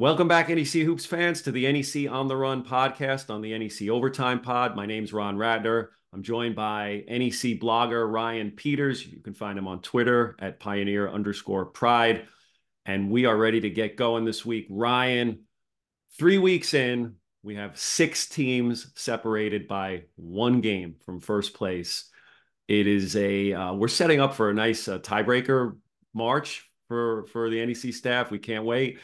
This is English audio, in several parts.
Welcome back, NEC Hoops fans, to the NEC On the Run podcast on the NEC Overtime Pod. My name's Ron Ratner. I'm joined by NEC blogger Ryan Peters. You can find him on Twitter at pioneer underscore pride. And we are ready to get going this week. Ryan, three weeks in, we have six teams separated by one game from first place. It is a, uh, we're setting up for a nice uh, tiebreaker march for, for the NEC staff. We can't wait.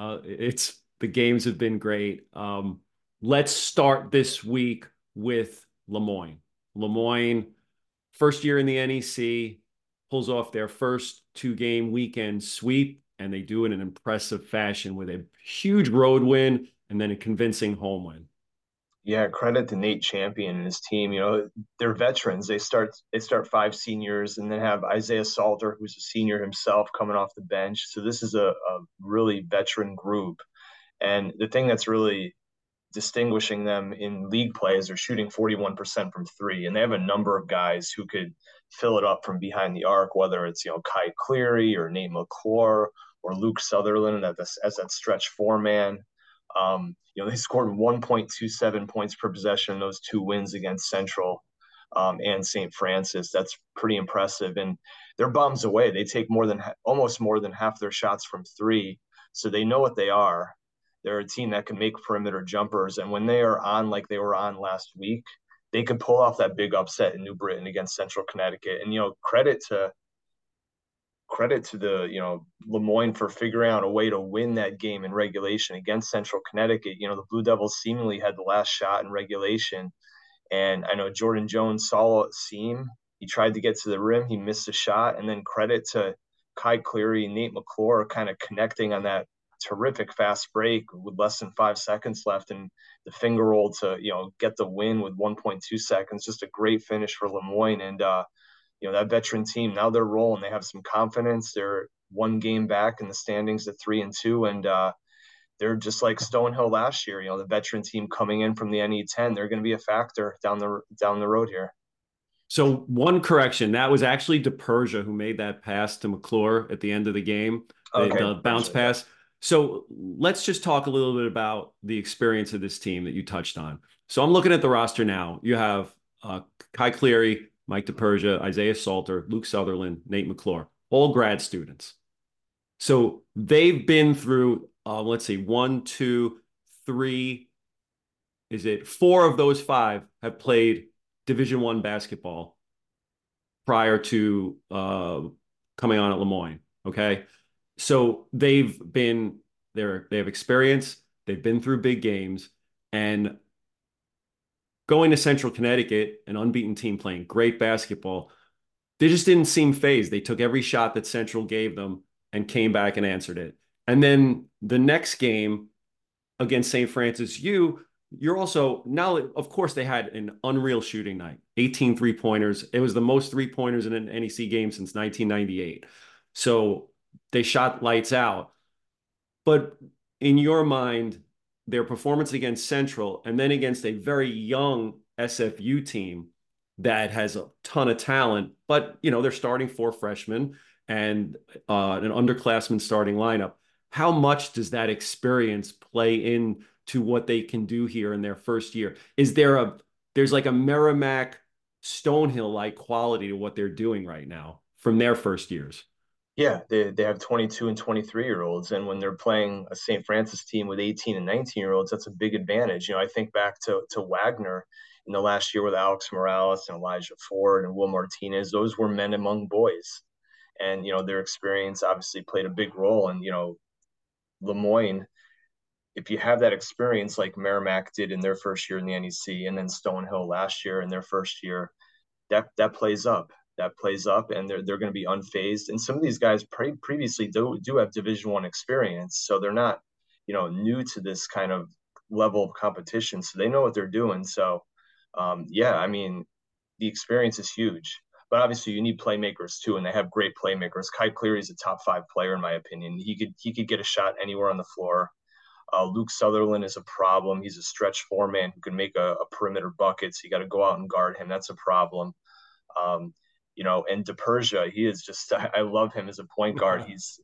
Uh, it's the games have been great. Um, let's start this week with Le Moyne. Lemoyne, first year in the NEC, pulls off their first two game weekend sweep, and they do it in an impressive fashion with a huge road win and then a convincing home win. Yeah, credit to Nate Champion and his team. You know, they're veterans. They start they start five seniors and then have Isaiah Salter, who's a senior himself, coming off the bench. So this is a, a really veteran group. And the thing that's really distinguishing them in league play is they're shooting 41% from three. And they have a number of guys who could fill it up from behind the arc, whether it's, you know, Kai Cleary or Nate McClure or Luke Sutherland as, as that stretch four man. Um, you know, they scored 1.27 points per possession in those two wins against Central um, and St. Francis. That's pretty impressive. And they're bombs away. They take more than almost more than half their shots from three. So they know what they are. They're a team that can make perimeter jumpers. And when they are on like they were on last week, they could pull off that big upset in New Britain against Central Connecticut. And, you know, credit to credit to the you know Le Moyne for figuring out a way to win that game in regulation against Central Connecticut. You know the Blue Devils seemingly had the last shot in regulation, and I know Jordan Jones saw a seam. He tried to get to the rim, he missed a shot, and then credit to Kai Cleary and Nate McClure kind of connecting on that terrific fast break with less than five seconds left and the finger roll to you know get the win with 1.2 seconds. Just a great finish for Le Moyne and. uh you know that veteran team now they're rolling. They have some confidence. They're one game back in the standings at three and two, and uh, they're just like Stonehill last year. You know the veteran team coming in from the NE10. They're going to be a factor down the down the road here. So one correction, that was actually DePersia who made that pass to McClure at the end of the game, the, okay. the bounce pass. So let's just talk a little bit about the experience of this team that you touched on. So I'm looking at the roster now. You have uh, Kai Cleary, Mike DePersia, Isaiah Salter, Luke Sutherland, Nate McClure, all grad students. So they've been through, uh, let's see, one, two, three. Is it four of those five have played Division One basketball prior to uh, coming on at Le Moyne. Okay, so they've been there. They have experience. They've been through big games, and going to Central Connecticut, an unbeaten team playing great basketball, they just didn't seem phased. They took every shot that Central gave them and came back and answered it. And then the next game against St. Francis U, you're also now, of course, they had an unreal shooting night 18 three pointers. It was the most three pointers in an NEC game since 1998. So they shot lights out. But in your mind, their performance against Central and then against a very young SFU team that has a ton of talent, but you know they're starting four freshmen and uh, an underclassman starting lineup. How much does that experience play in to what they can do here in their first year? Is there a there's like a Merrimack Stonehill like quality to what they're doing right now from their first years? Yeah, they, they have 22 and 23 year olds. And when they're playing a St. Francis team with 18 and 19 year olds, that's a big advantage. You know, I think back to, to Wagner in the last year with Alex Morales and Elijah Ford and Will Martinez. Those were men among boys. And, you know, their experience obviously played a big role. And, you know, Le Moyne, if you have that experience like Merrimack did in their first year in the NEC and then Stonehill last year in their first year, that that plays up that plays up and they're, they're going to be unfazed and some of these guys pre- previously do, do have division one experience so they're not you know new to this kind of level of competition so they know what they're doing so um, yeah i mean the experience is huge but obviously you need playmakers too and they have great playmakers kai cleary is a top five player in my opinion he could he could get a shot anywhere on the floor uh, Luke Sutherland is a problem. He's a stretch four man who can make a, a perimeter bucket. So you got to go out and guard him. That's a problem. Um, you know, and DePersia, he is just I love him as a point guard. He's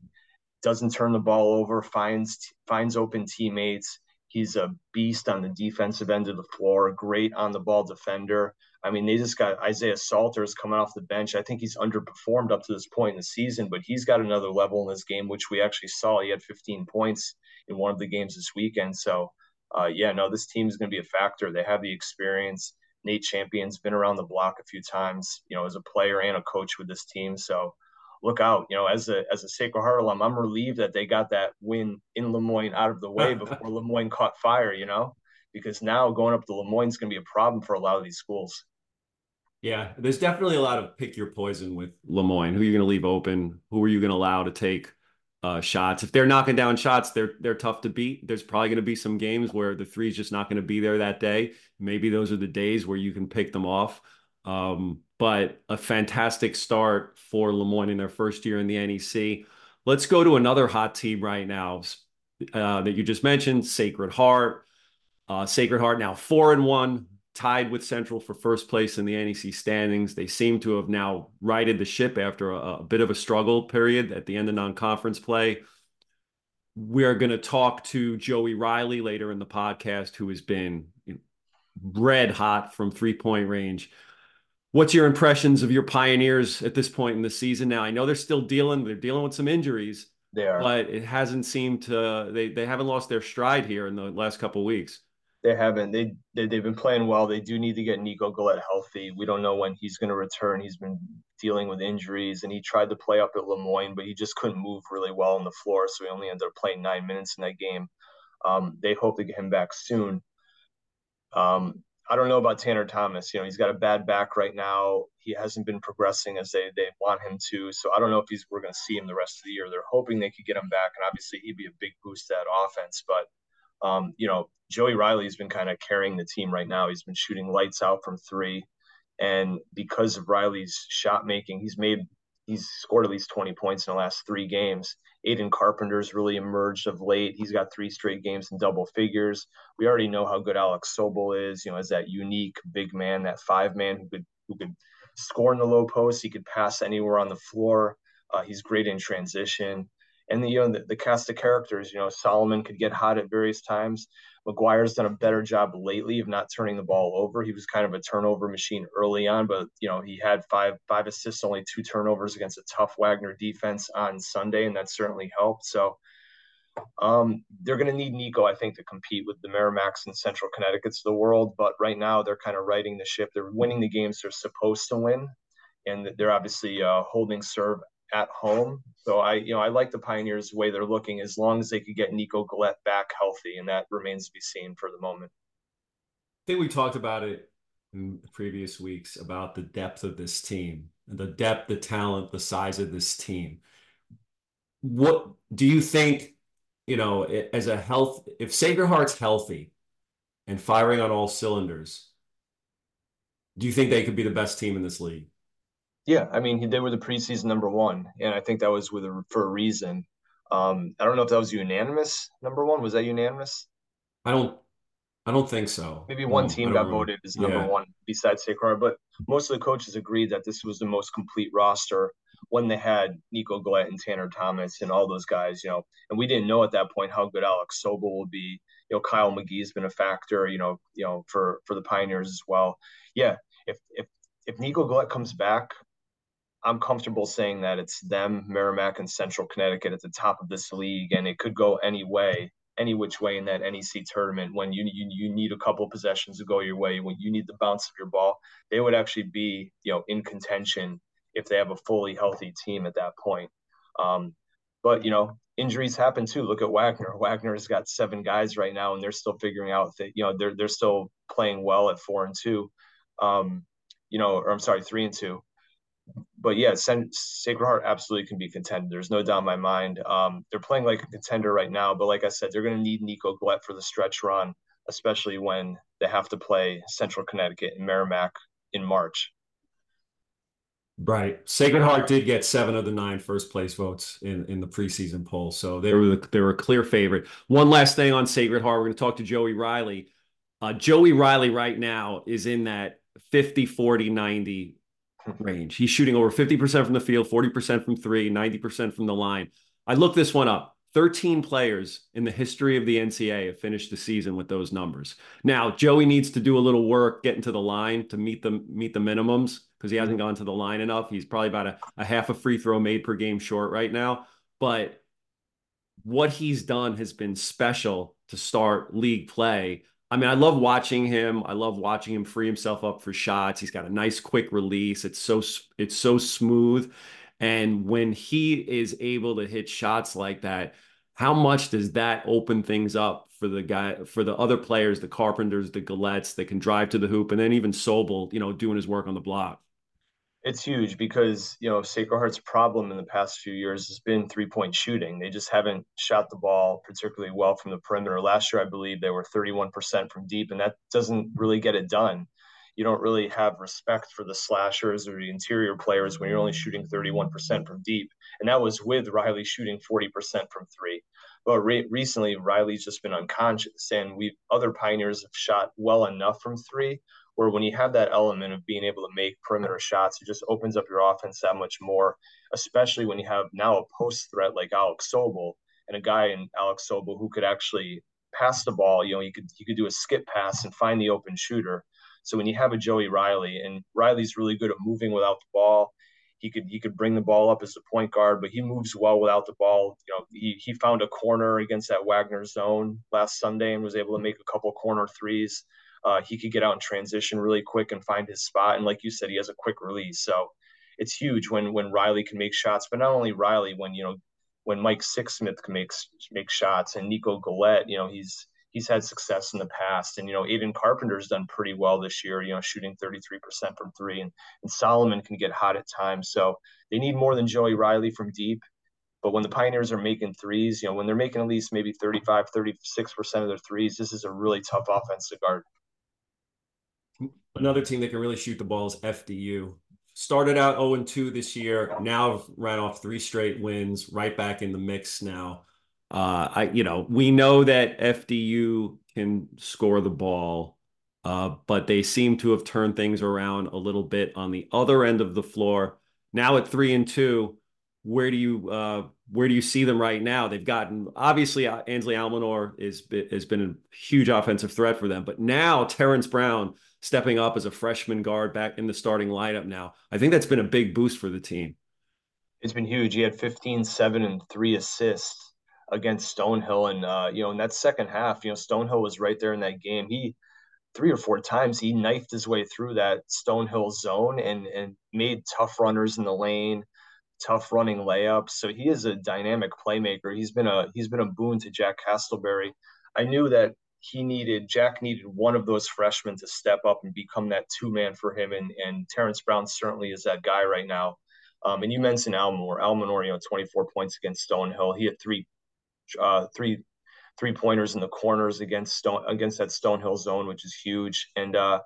doesn't turn the ball over, finds finds open teammates. He's a beast on the defensive end of the floor, great on the ball defender. I mean, they just got Isaiah Salters coming off the bench. I think he's underperformed up to this point in the season, but he's got another level in this game, which we actually saw. He had 15 points in one of the games this weekend. So, uh, yeah, no, this team is going to be a factor. They have the experience. Nate Champion's been around the block a few times, you know, as a player and a coach with this team. So, look out. You know, as a as a Sacred Heart alum, I'm relieved that they got that win in Le Moyne out of the way before Le Moyne caught fire. You know, because now going up to Le Moyne is going to be a problem for a lot of these schools. Yeah, there's definitely a lot of pick your poison with Le Moyne. Who are you going to leave open? Who are you going to allow to take uh, shots? If they're knocking down shots, they're they're tough to beat. There's probably going to be some games where the three's just not going to be there that day. Maybe those are the days where you can pick them off. Um, but a fantastic start for Le Moyne in their first year in the NEC. Let's go to another hot team right now uh, that you just mentioned, Sacred Heart. Uh, Sacred Heart now four and one, tied with Central for first place in the NEC standings. They seem to have now righted the ship after a, a bit of a struggle period at the end of non-conference play. We are going to talk to Joey Reilly later in the podcast, who has been red hot from three-point range what's your impressions of your Pioneers at this point in the season? Now I know they're still dealing; they're dealing with some injuries. They are, but it hasn't seemed to they they haven't lost their stride here in the last couple weeks. They haven't. They, they they've been playing well. They do need to get Nico Galette healthy. We don't know when he's going to return. He's been dealing with injuries, and he tried to play up at Le Moyne, but he just couldn't move really well on the floor. So he only ended up playing nine minutes in that game. Um, they hope to get him back soon. Um, I don't know about Tanner Thomas. You know, he's got a bad back right now. He hasn't been progressing as they they want him to. So I don't know if he's we're going to see him the rest of the year. They're hoping they could get him back, and obviously he'd be a big boost to that offense. But um, you know, Joey Reilly's been kind of carrying the team right now. He's been shooting lights out from three, and because of Reilly's shot making, he's made he's scored at least 20 points in the last three games. Aiden Carpenter's really emerged of late. He's got three straight games in double figures. We already know how good Alex Sobel is, you know, as that unique big man, that five man who could who could score in the low post. He could pass anywhere on the floor. Uh, he's great in transition. And the, you know the, the cast of characters, you know, Solomon could get hot at various times. McGuire's done a better job lately of not turning the ball over. He was kind of a turnover machine early on, but you know he had five five assists, only two turnovers against a tough Wagner defense on Sunday, and that certainly helped. So um, they're going to need Nico, I think, to compete with the Merrimacks and Central Connecticut's of the world. But right now, they're kind of riding the ship. They're winning the games they're supposed to win, and they're obviously uh, holding serve at home. So I, you know, I like the Pioneers way they're looking as long as they could get Nico Galette back healthy, and that remains to be seen for the moment. I think we talked about it in previous weeks about the depth of this team, the depth, the talent, the size of this team. What do you think? You know, as a health, if Sacred Heart's healthy and firing on all cylinders, do you think they could be the best team in this league? Yeah, I mean, they were the preseason number one, and I think that was with a, for a reason. Um, I don't know if that was unanimous number one. Was that unanimous? I don't. I don't think so. Maybe one no, team got remember. voted as number yeah. one besides Sacred, but most of the coaches agreed that this was the most complete roster when they had Nico Galette and Tanner Thomas and all those guys, you know. And we didn't know at that point how good Alex Sobel would be. You know, Kyle McGee's been a factor, you know, you know, for for the Pioneers as well. Yeah, if if if Nico Galette comes back, I'm comfortable saying that it's them, Merrimack, and Central Connecticut at the top of this league, and it could go any way, any which way in that NEC tournament. When you you, you need a couple possessions to go your way, when you need the bounce of your ball, they would actually be you know in contention if they have a fully healthy team at that point. Um, but you know injuries happen too. Look at Wagner. Wagner's got seven guys right now, and they're still figuring out that you know they're they're still playing well at four and two. Um, you know, or I'm sorry, three and two but yeah, Sacred Heart absolutely can be contender. There's no doubt in my mind. Um, they're playing like a contender right now, but like I said, they're going to need Nico Galette for the stretch run, especially when they have to play Central Connecticut and Merrimack in March. Right. Sacred Heart did get seven of the nine first place votes in, in the preseason poll. So they were they were a clear favorite. One last thing on Sacred Heart. We're going to talk to Joey Reilly. Uh, Joey Reilly right now is in that 50, 40, 90 range. He's shooting over 50% from the field, 40% from three, 90% from the line. I looked this one up. 13 players in the history of the NCAA have finished the season with those numbers. Now, Joey needs to do a little work getting to the line to meet the meet the minimums because he hasn't mm-hmm. gone to the line enough. He's probably about a, a half a free throw made per game short right now. But what he's done has been special to start league play. I mean, I love watching him. I love watching him free himself up for shots. He's got a nice quick release. It's so it's so smooth. And when he is able to hit shots like that, how much does that open things up for the guy for the other players, the Carpenters, the Galettes that can drive to the hoop, and then even Sobel, you know, doing his work on the block? It's huge because you know Sacred Heart's problem in the past few years has been three point shooting. They just haven't shot the ball particularly well from the perimeter. Last year, I believe they were 31% from deep, and that doesn't really get it done you don't really have respect for the slashers or the interior players when you're only shooting 31% from deep. And that was with Reilly shooting 40% from three. But re- recently, Reilly's just been unconscious, and we other pioneers have shot well enough from three. Where when you have that element of being able to make perimeter shots, it just opens up your offense that much more. Especially when you have now a post threat like Alex Sobel and a guy in Alex Sobel who could actually pass the ball. You know, you could you could do a skip pass and find the open shooter. So when you have a Joey Reilly, and Reilly's really good at moving without the ball, he could he could bring the ball up as a point guard, but he moves well without the ball. You know, he he found a corner against that Wagner zone last Sunday and was able to make a couple corner threes. Uh, he could get out and transition really quick and find his spot. And like you said, he has a quick release. So it's huge when when Reilly can make shots, but not only Reilly, when you know when Mike Sixsmith can make make shots and Nico Galette, you know he's he's had success in the past. And, you know, Aiden Carpenter's done pretty well this year, you know, shooting 33% from three. And, and Solomon can get hot at times. So they need more than Joey Reilly from deep. But when the Pioneers are making threes, you know, when they're making at least maybe 35, 36% of their threes, this is a really tough offense to guard. Another team that can really shoot the ball is FDU. Started out 0 2 this year, now ran off three straight wins, right back in the mix now. Uh, I, you know, we know that FDU can score the ball, uh, but they seem to have turned things around a little bit on the other end of the floor. Now at three and two, where do you uh, where do you see them right now? They've gotten obviously uh, Ansley Almonor is has been a huge offensive threat for them, but now Terrence Brown stepping up as a freshman guard back in the starting lineup. Now I think that's been a big boost for the team. It's been huge. He had 15, 7, and three assists against Stonehill. And, uh, you know, in that second half, you know, Stonehill was right there in that game. He, three or four times, he knifed his way through that Stonehill zone and, and made tough runners in the lane, tough running layups. So he is a dynamic playmaker. He's been a, he's been a boon to Jack Castleberry. I knew that he needed Jack needed one of those freshmen to step up and become that two man for him, and and Terrence Brown certainly is that guy right now. Um, and you mentioned Almonor. Almonor, you know, 24 points against Stonehill. He had three uh, three three pointers in the corners against Stone against that Stonehill zone, which is huge. And uh,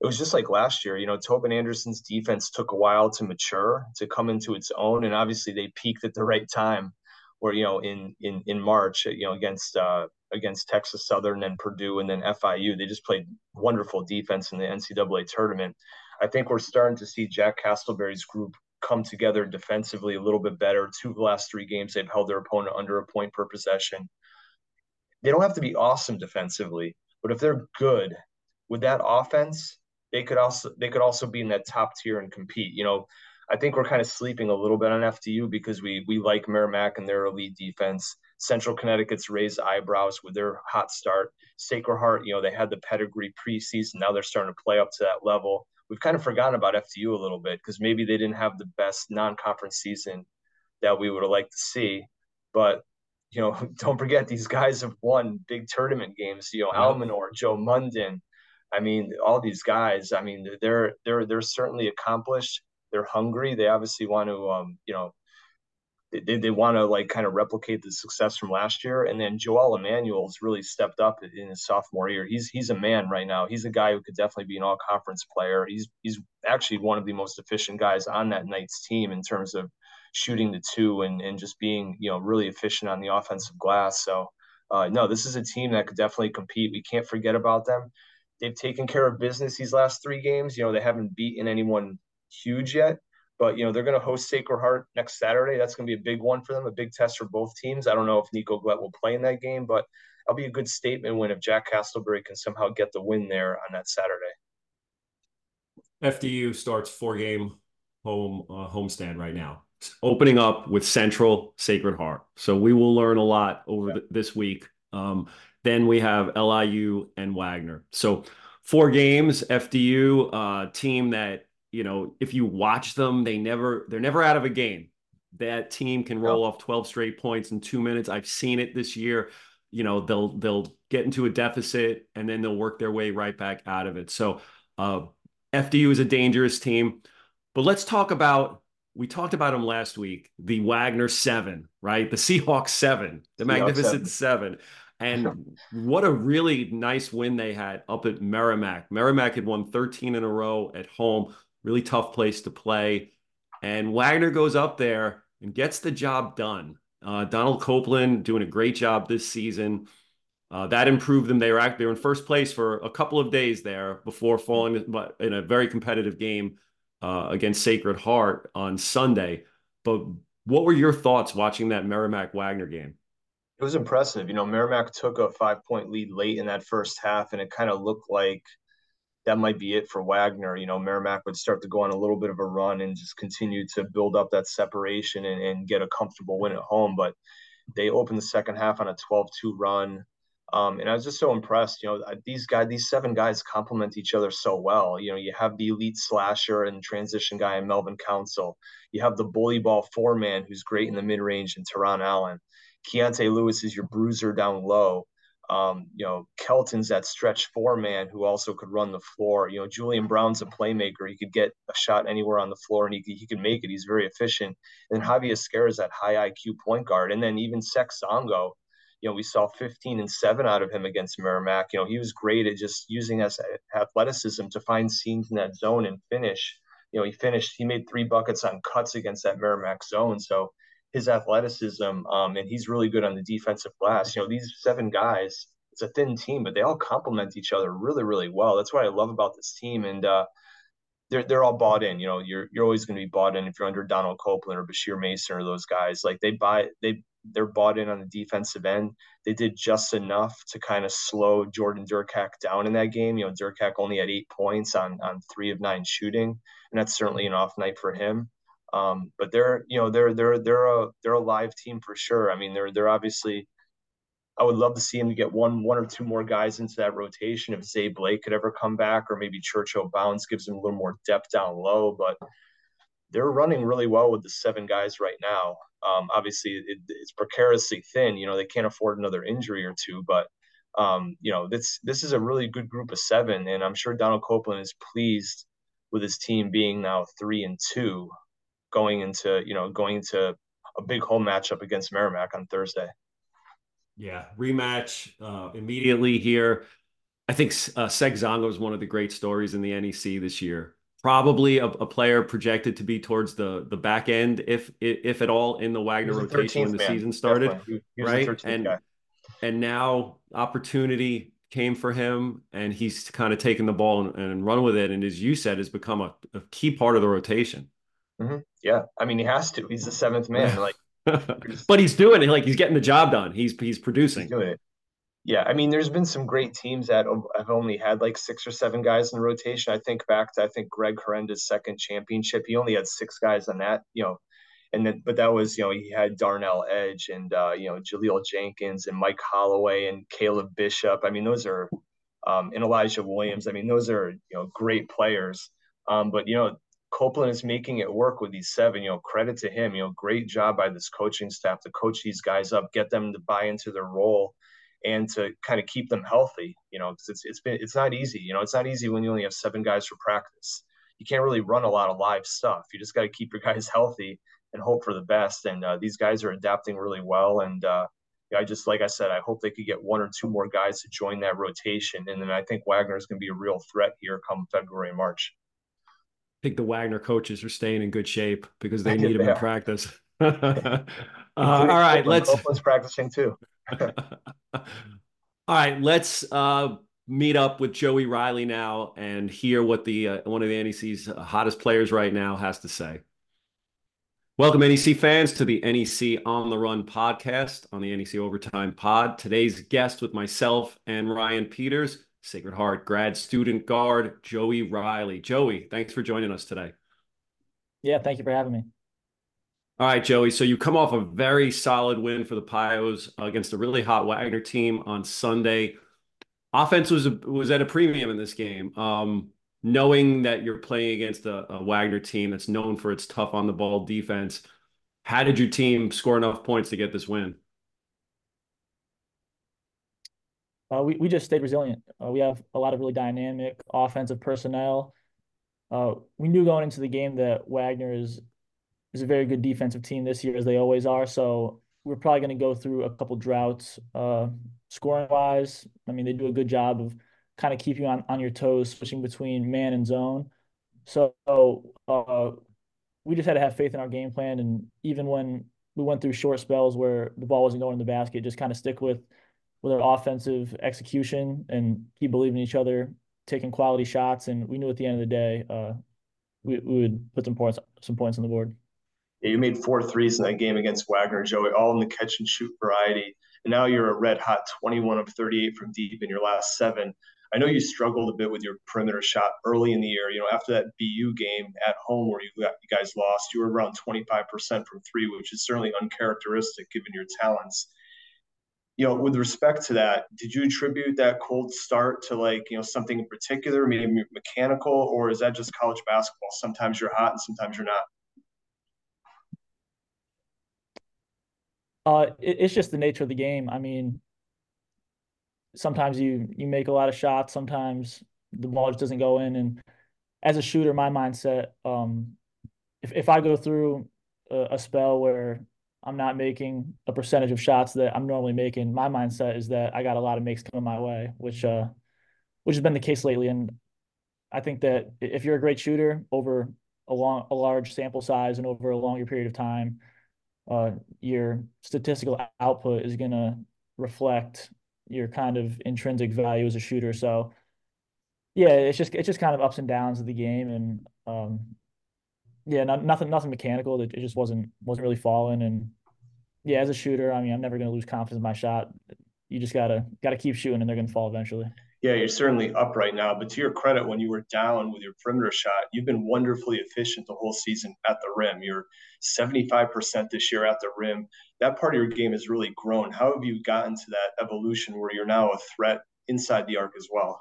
it was just like last year. You know, Tobin Anderson's defense took a while to mature, to come into its own, and obviously they peaked at the right time. Where you know in in in March, you know against uh, against Texas Southern and Purdue, and then FIU, they just played wonderful defense in the NCAA tournament. I think we're starting to see Jack Castleberry's group come together defensively a little bit better. Two of the last three games, they've held their opponent under a point per possession. They don't have to be awesome defensively, but if they're good with that offense, they could also they could also be in that top tier and compete. You know, I think we're kind of sleeping a little bit on FDU because we we like Merrimack and their elite defense. Central Connecticut's raised eyebrows with their hot start. Sacred Heart, you know, they had the pedigree preseason. Now they're starting to play up to that level we've kind of forgotten about FDU a little bit because maybe they didn't have the best non-conference season that we would have liked to see. But you know, don't forget these guys have won big tournament games. You know, yeah. Almonor, Joe Munden. I mean, all these guys. I mean, they're they're they're certainly accomplished. They're hungry. They obviously want to, um, you know, they, they want to like kind of replicate the success from last year. And then Joel Emmanuel's really stepped up in his sophomore year. He's he's a man right now. He's a guy who could definitely be an all conference player. He's he's actually one of the most efficient guys on that Knights team in terms of shooting the two and, and just being, you know, really efficient on the offensive glass. So uh, no, this is a team that could definitely compete. We can't forget about them. They've taken care of business these last three games. You know, they haven't beaten anyone huge yet, But you know they're going to host Sacred Heart next Saturday. That's going to be a big one for them, a big test for both teams. I don't know if Nico Galette will play in that game, but that'll be a good statement win if Jack Castleberry can somehow get the win there on that Saturday. FDU starts four game home uh, homestand right now. Opening up with Central Sacred Heart. So we will learn a lot over yeah. the, this week. Um, then we have LIU and Wagner. So four games, FDU, uh, team that, you know, if you watch them, they never, they're never out of a game. That team can roll off 12 straight points in two minutes. I've seen it this year. You know, they'll, they'll get into a deficit and then they'll work their way right back out of it. So, uh, FDU is a dangerous team. But let's talk about we talked about them last week, the Wagner seven, right? The Seahawks seven, the Seahawks Magnificent seven. seven. And what a really nice win they had up at Merrimack. Merrimack had won 13 in a row at home, really tough place to play. And Wagner goes up there and gets the job done. Uh, Donald Copeland doing a great job this season. Uh, that improved them. They were they were in first place for a couple of days there before falling in a very competitive game uh, against Sacred Heart on Sunday. But what were your thoughts watching that Merrimack Wagner game? It was impressive. You know, Merrimack took a five point lead late in that first half, and it kind of looked like that might be it for Wagner. You know, Merrimack would start to go on a little bit of a run and just continue to build up that separation and, and get a comfortable win at home. But they opened the second half on a 12 2 run. Um, and I was just so impressed. You know, these guys, these seven guys complement each other so well. You know, you have the elite slasher and transition guy in Melvin Council. You have the bully ball four man who's great in the mid range in Tahron Allen. Keontae Lewis is your bruiser down low. Um, you know, Kelton's that stretch four man who also could run the floor. You know, Julian Brown's a playmaker. He could get a shot anywhere on the floor and he, he could make it. He's very efficient. And then Javier Esquer is that high IQ point guard. And then even Sek Zongo you know, we saw 15 and seven out of him against Merrimack. You know, he was great at just using his athleticism to find seams in that zone and finish. You know, he finished, he made three buckets on cuts against that Merrimack zone. So his athleticism, um, and he's really good on the defensive glass. You know, these seven guys, it's a thin team, but they all complement each other really, really well. That's what I love about this team. And, uh, they're they're all bought in. You know, you're you're always going to be bought in if you're under Donald Copeland or Bashir Mason or those guys. Like they buy they they're bought in on the defensive end. They did just enough to kind of slow Jordan Derkack down in that game. You know, Derkack only had eight points on on three of nine shooting, and that's certainly an off night for him. Um, but they're you know they're they're they're a they're a live team for sure. I mean they're they're obviously. I would love to see him get one one or two more guys into that rotation if Zay Blake could ever come back, or maybe Churchill Bounds gives him a little more depth down low. But they're running really well with the seven guys right now. Um, obviously, it, it's precariously thin. You know, they can't afford another injury or two, but um, you know, this this is a really good group of seven, and I'm sure Donald Copeland is pleased with his team being now three and two, going into you know going into a big home matchup against Merrimack on Thursday. Yeah, rematch uh, immediately here. I think uh, Zongo is one of the great stories in the NEC this year probably a, a, player projected to be towards the the back end, if if at all, in the Wagner rotation when the man. season started, right? And guy. and now opportunity came for him, and he's kind of taken the ball and, and, run with it, and as you said, has become a, a key part of the rotation. Mm-hmm. Yeah, I mean, he has to. He's the seventh man, like. but he's doing it. Like he's getting the job done. He's he's producing. He's doing it. Yeah, I mean, there's been some great teams that have only had like six or seven guys in rotation. I think back to I think Greg Herenda's second championship. He only had six guys on that, you know, and then but that was you know he had Darnell Edge and uh, you know Jahlil Jenkins and Mike Holloway and Caleb Bishop. I mean, those are um, and Elijah Williams. I mean, those are you know great players. Um, but you know, Copeland is making it work with these seven. You know, credit to him. You know, great job by this coaching staff to coach these guys up, get them to buy into their role and to kind of keep them healthy. You know, because it's it's been it's not easy. You know, it's not easy when you only have seven guys for practice. You can't really run a lot of live stuff. You just got to keep your guys healthy and hope for the best. And uh, these guys are adapting really well. And uh, I just like I said, I hope they could get one or two more guys to join that rotation. And then I think Wagner is going to be a real threat here come February March. Think the Wagner coaches are staying in good shape because they need them in practice. uh, all right, let's. Copeland's practicing too. All right, let's uh, meet up with Joey Reilly now and hear what the uh, one of the NEC's hottest players right now has to say. Welcome, NEC fans, to the NEC On the Run podcast on the NEC Overtime Pod. Today's guest with myself and Ryan Peters, Sacred Heart grad student guard Joey Reilly. Joey, thanks for joining us today. Yeah, thank you for having me. All right, Joey. So you come off a very solid win for the Pios against a really hot Wagner team on Sunday. Offense was a, was at a premium in this game. Um, knowing that you're playing against a, a, Wagner team that's known for its tough on the ball defense, how did your team score enough points to get this win? Uh, we, we just stayed resilient. Uh, we have a lot of really dynamic offensive personnel. Uh, we knew going into the game that Wagner is is a very good defensive team this year, as they always are. So we're probably going to go through a couple droughts uh, scoring wise. I mean, they do a good job of kind of keep you on, on your toes, switching between man and zone. So uh, we just had to have faith in our game plan. And even when we went through short spells where the ball wasn't going in the basket, just kind of stick with with our offensive execution and keep believing in each other, taking quality shots. And we knew at the end of the day, uh, we, we would put some points some points on the board. Yeah, you made four threes in that game against Wagner, Joey, all in the catch and shoot variety. And now you're a red hot 21 of 38 from deep in your last seven. I know you struggled a bit with your perimeter shot early in the year. You know, after that BU game at home where you, got, you guys lost, you were around 25% from three, which is certainly uncharacteristic given your talents. You know, with respect to that, did you attribute that cold start to like, you know, something in particular, maybe mechanical, or is that just college basketball? Sometimes you're hot and sometimes you're not. Uh, it, it's just the nature of the game. I mean, sometimes you you make a lot of shots, sometimes the ball just doesn't go in. And as a shooter, my mindset, um, if if I go through a, a spell where I'm not making a percentage of shots that I'm normally making, my mindset is that I got a lot of makes coming my way, which uh, which has been the case lately. And I think that if you're a great shooter over a long, a large sample size and over a longer period of time, uh, your statistical output is going to reflect your kind of intrinsic value as a shooter. So yeah, it's just it's just kind of ups and downs of the game, and um, yeah, not, nothing nothing mechanical. It, it just wasn't wasn't really falling, and yeah, as a shooter, I mean, I'm never going to lose confidence in my shot. You just gotta gotta keep shooting, and they're going to fall eventually. Yeah, you're certainly up right now. But to your credit, when you were down with your perimeter shot, you've been wonderfully efficient the whole season at the rim. You're 75% this year at the rim. That part of your game has really grown. How have you gotten to that evolution where you're now a threat inside the arc as well?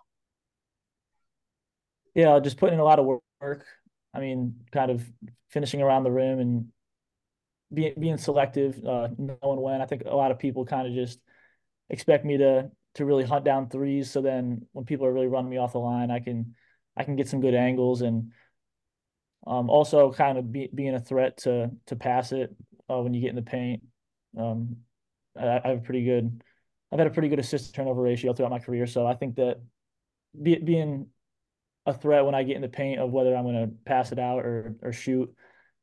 Yeah, just putting in a lot of work. I mean, kind of finishing around the rim and being being selective, uh, knowing when. I think a lot of people kind of just expect me to to really hunt down threes. So then when people are really running me off the line, I can I can get some good angles and um, also kind of be, being a threat to to pass it uh, when you get in the paint. Um, I, I, have a pretty good I've had a pretty good assist turnover ratio throughout my career. So I think that be, being a threat when I get in the paint of whether I'm going to pass it out or or shoot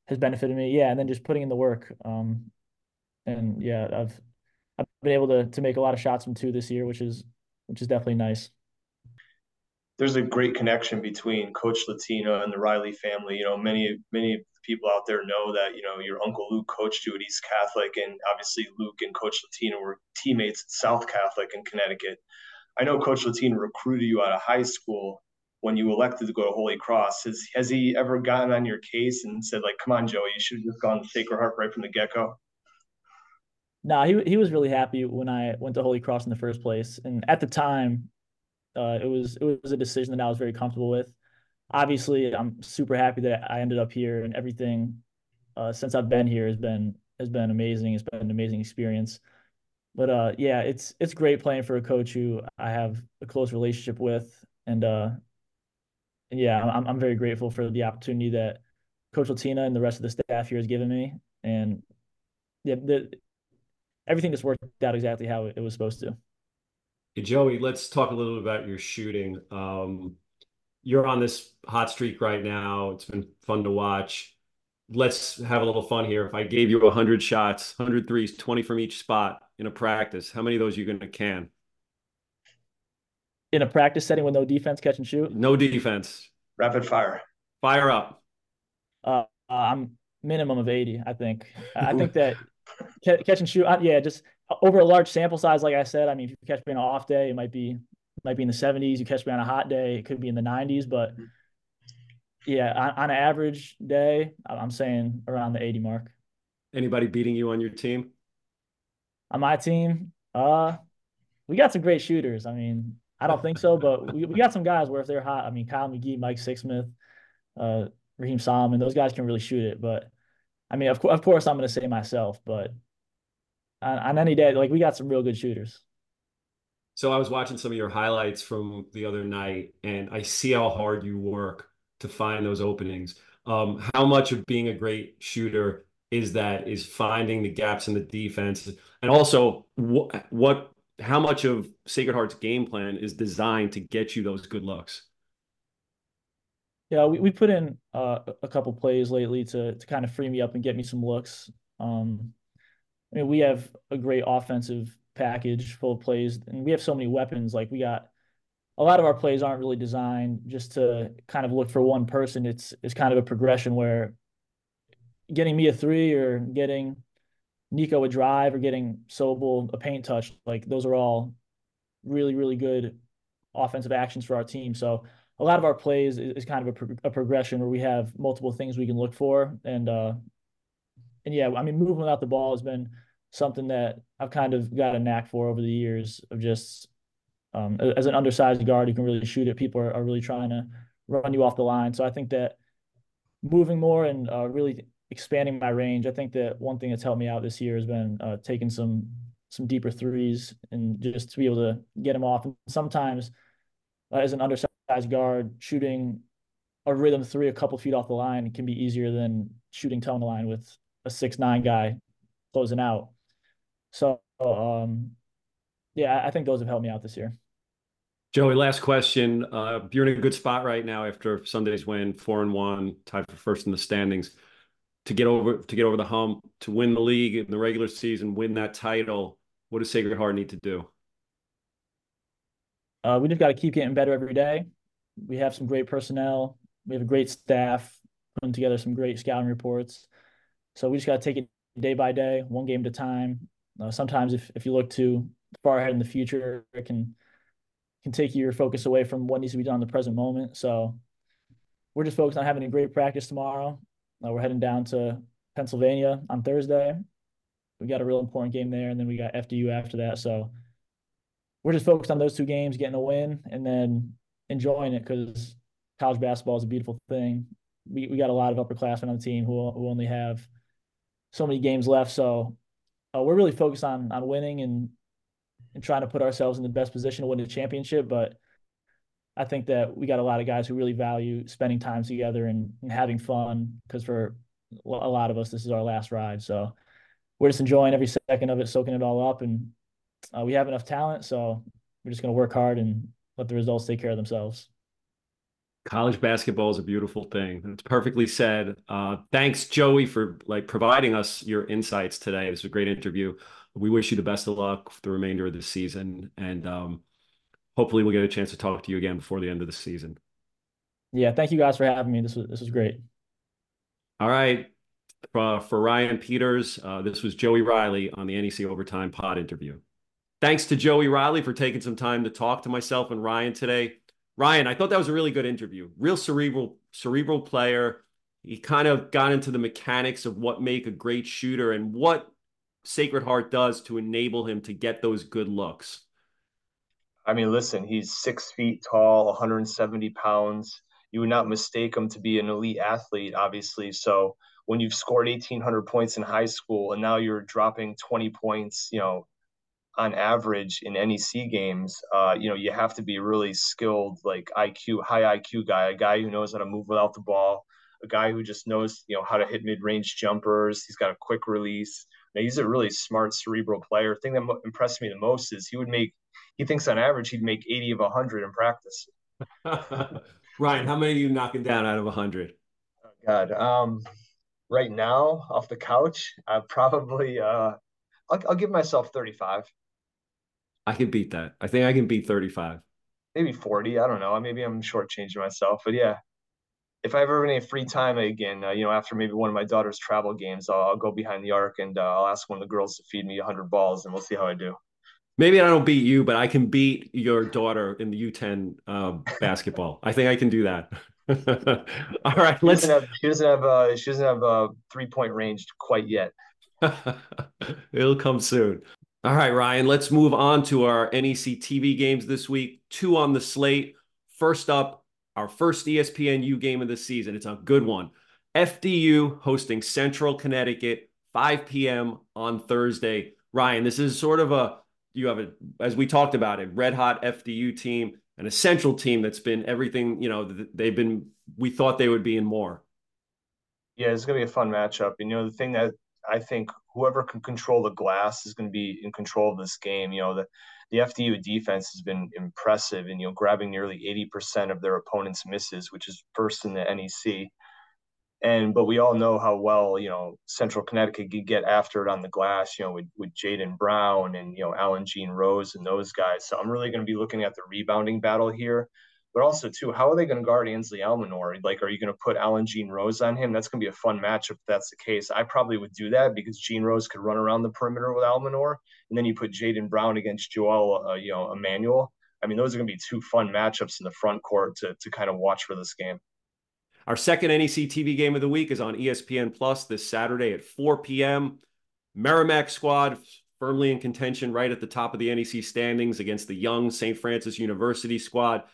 has benefited me. Yeah, and then just putting in the work. Um, and yeah, I've I've been able to to make a lot of shots from two this year, which is which is definitely nice. There's a great connection between Coach Latina and the Reilly family. You know, many many people out there know that you know your uncle Luke coached you at East Catholic, and obviously Luke and Coach Latina were teammates at South Catholic in Connecticut. I know Coach Latina recruited you out of high school when you elected to go to Holy Cross. Has has he ever gotten on your case and said like, "Come on, Joey, you should have just gone to Sacred Heart right from the get go"? No, he he was really happy when I went to Holy Cross in the first place, and at the time, uh, it was it was a decision that I was very comfortable with. Obviously, I'm super happy that I ended up here, and everything uh, since I've been here has been has been amazing. It's been an amazing experience. But uh, yeah, it's it's great playing for a coach who I have a close relationship with, and uh, yeah, I'm I'm very grateful for the opportunity that Coach Latina and the rest of the staff here has given me, and yeah, the everything just worked out exactly how it was supposed to. Hey, Joey, let's talk a little bit about your shooting. Um, you're on this hot streak right now. It's been fun to watch. Let's have a little fun here. If I gave you 100 shots, 100 threes, 20 from each spot in a practice, how many of those are you going to can? In a practice setting with no defense, catch and shoot? No defense. Rapid fire. Fire up. Uh, I'm minimum of 80. I think. I think that catch and shoot. Yeah, just over a large sample size. Like I said, I mean, if you catch me on an off day, it might be might be in the 70s. You catch me on a hot day, it could be in the 90s. But yeah, on, on an average day, I'm saying around the 80 mark. Anybody beating you on your team? On my team, uh, we got some great shooters. I mean, I don't think so, but we, we got some guys where if they're hot, I mean, Kyle McGee, Mike Sixsmith, uh, Raheem Solomon, those guys can really shoot it. But I mean, of, co- of course, I'm going to say myself, but on, on any day, like we got some real good shooters. So I was watching some of your highlights from the other night, and I see how hard you work to find those openings. Um, how much of being a great shooter is that is finding the gaps in the defense, and also what what how much of Sacred Heart's game plan is designed to get you those good looks? Yeah, we, we put in uh, a couple plays lately to to kind of free me up and get me some looks. Um, I mean, we have a great offensive package full of plays, and we have so many weapons. Like we got a lot of our plays aren't really designed just to kind of look for one person. It's it's kind of a progression where getting me a three or getting Nico a drive or getting Sobel a paint touch, like those are all really, really good offensive actions for our team. So a lot of our plays is, is kind of a, pro- a, progression where we have multiple things we can look for. And, uh, and yeah, I mean, moving without the ball has been something that I've kind of got a knack for over the years of just, um, as an undersized guard, you can really shoot it. People are, are really trying to run you off the line. So I think that moving more and uh, really expanding my range. I think that one thing that's helped me out this year has been uh, taking some some deeper threes and just to be able to get them off. And sometimes, uh, as an undersized guard, shooting a rhythm three a couple feet off the line can be easier than shooting toe the line with a six nine guy closing out. So, um, yeah, I think those have helped me out this year. Joey, last question. Uh, you're in a good spot right now after Sunday's win, four and one, tied for first in the standings to get over to get over the hump to win the league in the regular season, win that title. What does Sacred Heart need to do? Uh, we just got to keep getting better every day. We have some great personnel. We have a great staff putting together some great scouting reports. So we just got to take it day by day, one game at a time. Uh, sometimes if, if you look too far ahead in the future, it can can take your focus away from what needs to be done in the present moment. So we're just focused on having a great practice tomorrow uh, we're heading down to Pennsylvania on Thursday. We got a real important game there, and then we got FDU after that. So we're just focused on those two games, getting a win, and then enjoying it because college basketball is a beautiful thing. We we got a lot of upperclassmen on the team who who only have so many games left. So uh, we're really focused on on winning and and trying to put ourselves in the best position to win the championship. But I think that we got a lot of guys who really value spending time together and, and having fun because for a lot of us, this is our last ride. So we're just enjoying every second of it, soaking it all up. And uh, we have enough talent. So we're just going to work hard and let the results take care of themselves. College basketball is a beautiful thing. It's perfectly said. Uh, thanks, Joey, for like providing us your insights today. This was a great interview. We wish you the best of luck for the remainder of the season. And um, hopefully we'll get a chance to talk to you again before the end of the season. Yeah, thank you guys for having me. This was this was great. All right. Uh, for Ryan Peters, uh, this was Joey Reilly on the NEC Overtime Pod interview. Thanks to Joey Reilly for taking some time to talk to myself and Ryan today. Ryan, I thought that was a really good interview. Real cerebral, cerebral player. He kind of got into the mechanics of what make a great shooter and what Sacred Heart does to enable him to get those good looks. I mean, listen, he's six feet tall, 170 pounds. You would not mistake him to be an elite athlete, obviously. So when you've scored 1,800 points in high school and now you're dropping 20 points, you know, on average in NEC games, uh, you know, you have to be really skilled, like IQ, high IQ guy, a guy who knows how to move without the ball, a guy who just knows, you know, how to hit mid-range jumpers. He's got a quick release. Now, he's a really smart cerebral player. The thing that impressed me the most is he would make he thinks on average he'd make 80 of 100 in practice. Ryan, how many are you knocking down out of 100? Oh, God. Um, right now, off the couch, I probably, uh, I'll, I'll give myself 35. I can beat that. I think I can beat 35. Maybe 40. I don't know. Maybe I'm shortchanging myself, but yeah. if I ever have any free time again, uh, you know, after maybe one of my daughter's travel games, I'll, I'll go behind the arc and uh, I'll ask one of the girls to feed me 100 balls, and we'll see how I do. Maybe I don't beat you, but I can beat your daughter in the U10 uh, basketball. I think I can do that. All right, let's. She doesn't have, she doesn't have, uh, she doesn't have uh, three point range quite yet. It'll come soon. All right, Ryan, let's move on to our NEC TV games this week. Two on the slate. First up, our first ESPNU game of the season. It's a good one. FDU hosting Central Connecticut, 5 p.m. on Thursday. Ryan, this is sort of a, you have a, as we talked about it, red hot FDU team an essential team that's been everything, you know, they've been, we thought they would be in more. Yeah, it's to be a fun matchup. You know, the thing that I think whoever can control the glass is going to be in control of this game. You know, the, the FDU defense has been impressive and, you know, grabbing nearly 80% of their opponent's misses, which is first in the NEC. And, but we all know how well, you know, Central Connecticut could get after it on the glass, you know, with, with Jaden Brown and, you know, Allan Jeanne-Rose and those guys. So I'm really going to be looking at the rebounding battle here but also too, how are they going to guard Ansley Almonor? Like, are you going to put Allan Jeanne-Rose on him? That's going to be a fun matchup if that's the case. I probably would do that because Jeanne-Rose could run around the perimeter with Almonor, and then you put Jaden Brown against Joel, uh, you know, Emmanuel. I mean, those are going to be two fun matchups in the front court to to kind of watch for this game. Our second NEC TV game of the week is on ESPN Plus this Saturday at 4 p.m. Merrimack squad firmly in contention right at the top of the NEC standings against the young St. Francis University squad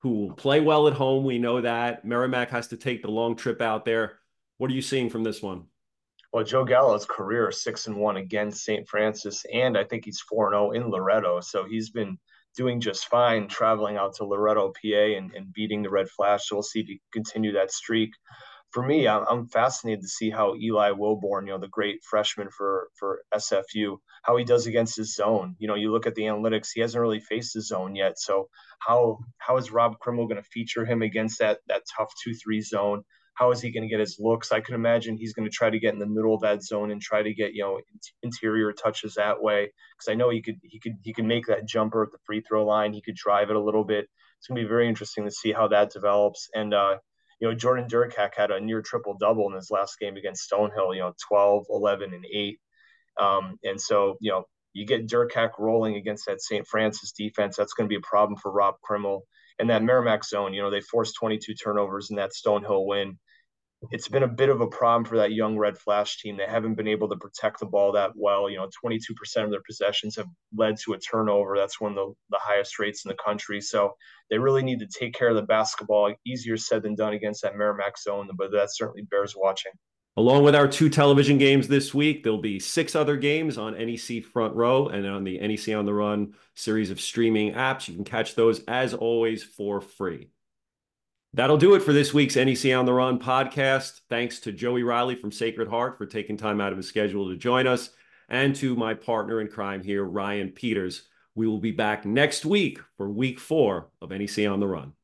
who will play well at home. We know that. Merrimack has to take the long trip out there. What are you seeing from this one? Well, Joe Gallo's career six and one against St. Francis, and I think he's four and zero oh in Loretto. So he's been doing just fine traveling out to Loretto, PA, and, and beating the Red Flash. So we'll see if he can continue that streak for me, I'm, I'm fascinated to see how Eli Wilborn, you know, the great freshman for for SFU, how he does against his zone. You know, you look at the analytics; he hasn't really faced his zone yet. So how how is Rob Krimmel going to feature him against that that tough two three zone? How is he going to get his looks? I can imagine he's going to try to get in the middle of that zone and try to get you know interior touches that way. Because I know he could he could he could make that jumper at the free throw line. He could drive it a little bit. It's going to be very interesting to see how that develops. And uh, you know, Jordan Derkack had a near triple double in his last game against Stonehill, you know, 12, 11, and 8. Um, and so, you know, you get Derkack rolling against that St. Francis defense. That's going to be a problem for Rob Krimmel. And that Merrimack zone, you know, they forced 22 turnovers in that Stonehill win it's been a bit of a problem for that young red flash team. They haven't been able to protect the ball that well. You know, 22% of their possessions have led to a turnover. That's one of the, the highest rates in the country. So they really need to take care of the basketball. Easier said than done against that Merrimack zone, but that certainly bears watching. Along with our two television games this week, there'll be six other games on NEC Front Row and on the NEC On the Run series of streaming apps. You can catch those as always for free. That'll do it for this week's NEC on the Run podcast. Thanks to Joey Reilly from Sacred Heart for taking time out of his schedule to join us, and to my partner in crime here, Ryan Peters. We will be back next week for week four of NEC on the Run.